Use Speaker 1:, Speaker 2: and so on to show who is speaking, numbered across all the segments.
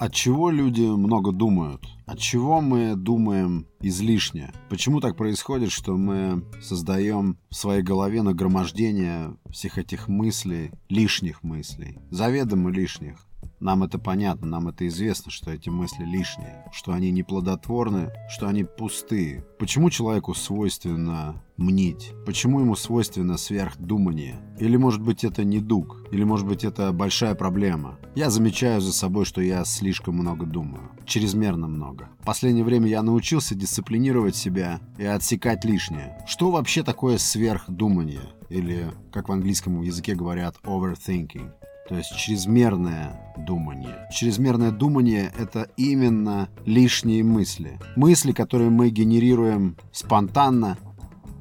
Speaker 1: От чего люди много думают? От чего мы думаем излишне? Почему так происходит, что мы создаем в своей голове нагромождение всех этих мыслей, лишних мыслей, заведомо лишних? Нам это понятно, нам это известно, что эти мысли лишние, что они неплодотворны, что они пустые. Почему человеку свойственно мнить? Почему ему свойственно сверхдумание? Или может быть это недуг? Или может быть это большая проблема? Я замечаю за собой, что я слишком много думаю. Чрезмерно много. В последнее время я научился дисциплинировать себя и отсекать лишнее. Что вообще такое сверхдумание? Или, как в английском языке говорят, overthinking. То есть чрезмерное думание. Чрезмерное думание — это именно лишние мысли. Мысли, которые мы генерируем спонтанно,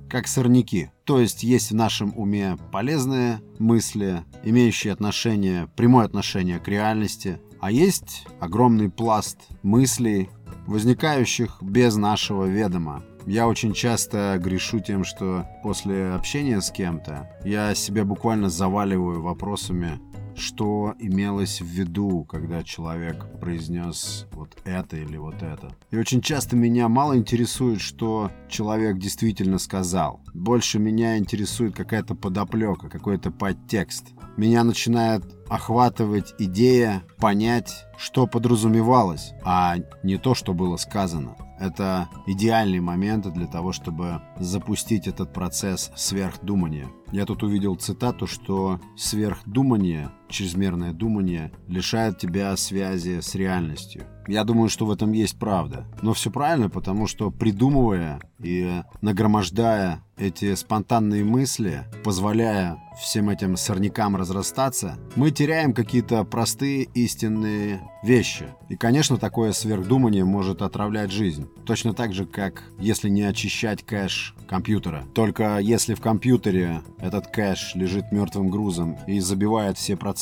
Speaker 1: как сорняки. То есть есть в нашем уме полезные мысли, имеющие отношение, прямое отношение к реальности, а есть огромный пласт мыслей, возникающих без нашего ведома. Я очень часто грешу тем, что после общения с кем-то я себя буквально заваливаю вопросами что имелось в виду, когда человек произнес вот это или вот это. И очень часто меня мало интересует, что человек действительно сказал. Больше меня интересует какая-то подоплека, какой-то подтекст. Меня начинает охватывать идея понять, что подразумевалось, а не то, что было сказано. Это идеальный момент для того, чтобы запустить этот процесс сверхдумания. Я тут увидел цитату, что сверхдумание, чрезмерное думание, лишает тебя связи с реальностью. Я думаю, что в этом есть правда. Но все правильно, потому что придумывая и нагромождая эти спонтанные мысли, позволяя всем этим сорнякам разрастаться, мы теряем какие-то простые истинные вещи. И, конечно, такое сверхдумание может отравлять жизнь. Точно так же, как если не очищать кэш компьютера. Только если в компьютере этот кэш лежит мертвым грузом и забивает все процессы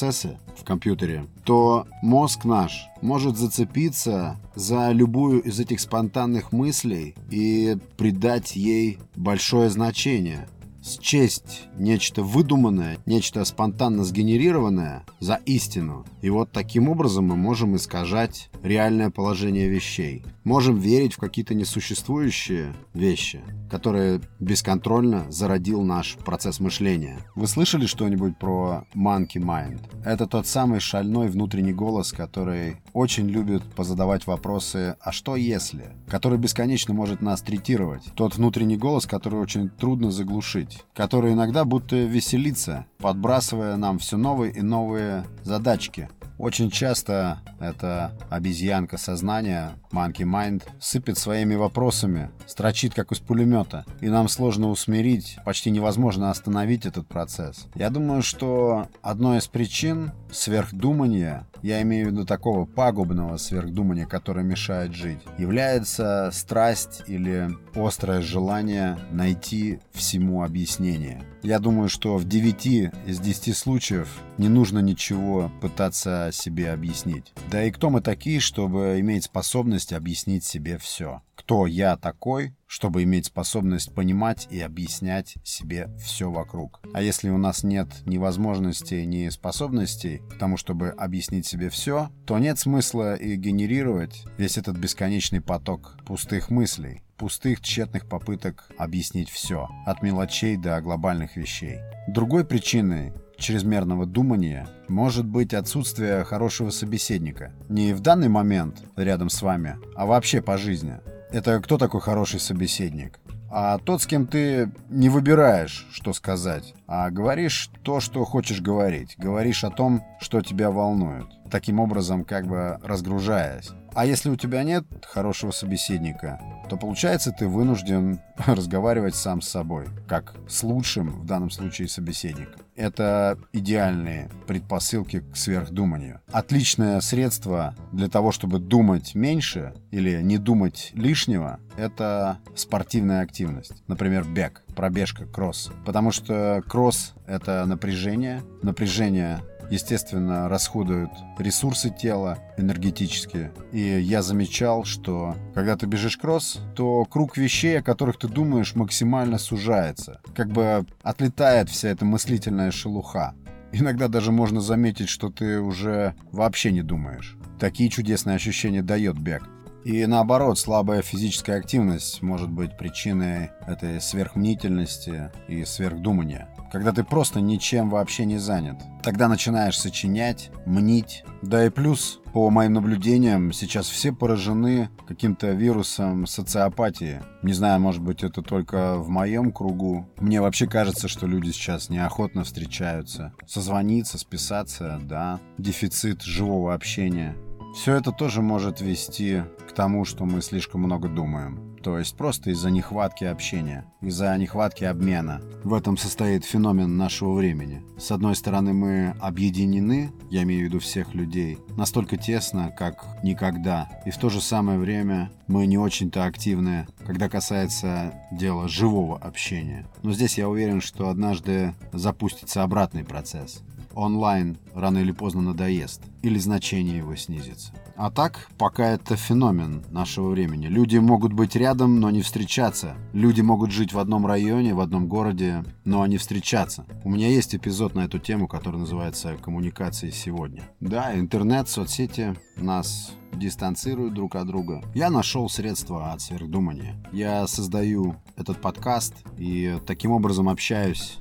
Speaker 1: в компьютере, то мозг наш может зацепиться за любую из этих спонтанных мыслей и придать ей большое значение счесть нечто выдуманное, нечто спонтанно сгенерированное за истину. И вот таким образом мы можем искажать реальное положение вещей. Можем верить в какие-то несуществующие вещи, которые бесконтрольно зародил наш процесс мышления. Вы слышали что-нибудь про Monkey Mind? Это тот самый шальной внутренний голос, который очень любит позадавать вопросы «а что если?», который бесконечно может нас третировать. Тот внутренний голос, который очень трудно заглушить, который иногда будто веселится, подбрасывая нам все новые и новые задачки. Очень часто эта обезьянка сознания, Monkey Mind, сыпет своими вопросами, строчит как из пулемета, и нам сложно усмирить, почти невозможно остановить этот процесс. Я думаю, что одной из причин сверхдумания, я имею в виду такого пагубного сверхдумания, которое мешает жить, является страсть или острое желание найти всему объяснение. Я думаю, что в 9 из 10 случаев не нужно ничего пытаться себе объяснить. Да и кто мы такие, чтобы иметь способность объяснить себе все? Кто я такой, чтобы иметь способность понимать и объяснять себе все вокруг. А если у нас нет ни возможностей, ни способностей к тому, чтобы объяснить себе все, то нет смысла и генерировать весь этот бесконечный поток пустых мыслей, пустых тщетных попыток объяснить все, от мелочей до глобальных вещей. Другой причиной чрезмерного думания может быть отсутствие хорошего собеседника. Не в данный момент рядом с вами, а вообще по жизни. Это кто такой хороший собеседник? А тот, с кем ты не выбираешь, что сказать, а говоришь то, что хочешь говорить. Говоришь о том, что тебя волнует. Таким образом, как бы разгружаясь. А если у тебя нет хорошего собеседника, то получается ты вынужден разговаривать сам с собой, как с лучшим в данном случае собеседником. Это идеальные предпосылки к сверхдуманию. Отличное средство для того, чтобы думать меньше или не думать лишнего, это спортивная активность. Например, бег, пробежка, кросс. Потому что кросс — это напряжение. Напряжение естественно, расходуют ресурсы тела энергетические. И я замечал, что когда ты бежишь кросс, то круг вещей, о которых ты думаешь, максимально сужается. Как бы отлетает вся эта мыслительная шелуха. Иногда даже можно заметить, что ты уже вообще не думаешь. Такие чудесные ощущения дает бег. И наоборот, слабая физическая активность может быть причиной этой сверхмнительности и сверхдумания. Когда ты просто ничем вообще не занят. Тогда начинаешь сочинять, мнить. Да и плюс, по моим наблюдениям, сейчас все поражены каким-то вирусом социопатии. Не знаю, может быть, это только в моем кругу. Мне вообще кажется, что люди сейчас неохотно встречаются. Созвониться, списаться, да. Дефицит живого общения. Все это тоже может вести к тому, что мы слишком много думаем. То есть просто из-за нехватки общения, из-за нехватки обмена. В этом состоит феномен нашего времени. С одной стороны, мы объединены, я имею в виду всех людей, настолько тесно, как никогда. И в то же самое время мы не очень-то активны, когда касается дела живого общения. Но здесь я уверен, что однажды запустится обратный процесс онлайн рано или поздно надоест, или значение его снизится. А так, пока это феномен нашего времени. Люди могут быть рядом, но не встречаться. Люди могут жить в одном районе, в одном городе, но не встречаться. У меня есть эпизод на эту тему, который называется «Коммуникации сегодня». Да, интернет, соцсети нас дистанцируют друг от друга. Я нашел средства от сверхдумания. Я создаю этот подкаст и таким образом общаюсь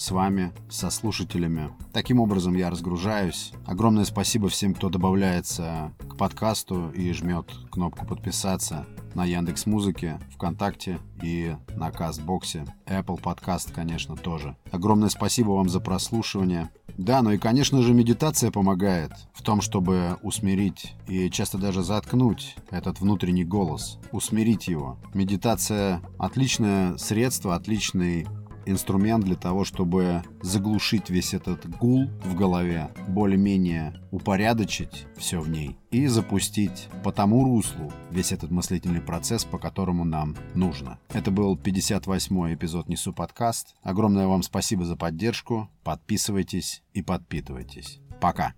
Speaker 1: с вами, со слушателями. Таким образом я разгружаюсь. Огромное спасибо всем, кто добавляется к подкасту и жмет кнопку подписаться на Яндекс Музыке, ВКонтакте и на Кастбоксе. Apple Podcast, конечно, тоже. Огромное спасибо вам за прослушивание. Да, ну и, конечно же, медитация помогает в том, чтобы усмирить и часто даже заткнуть этот внутренний голос, усмирить его. Медитация – отличное средство, отличный инструмент для того, чтобы заглушить весь этот гул в голове, более-менее упорядочить все в ней и запустить по тому руслу весь этот мыслительный процесс, по которому нам нужно. Это был 58-й эпизод Несу подкаст. Огромное вам спасибо за поддержку. Подписывайтесь и подпитывайтесь. Пока.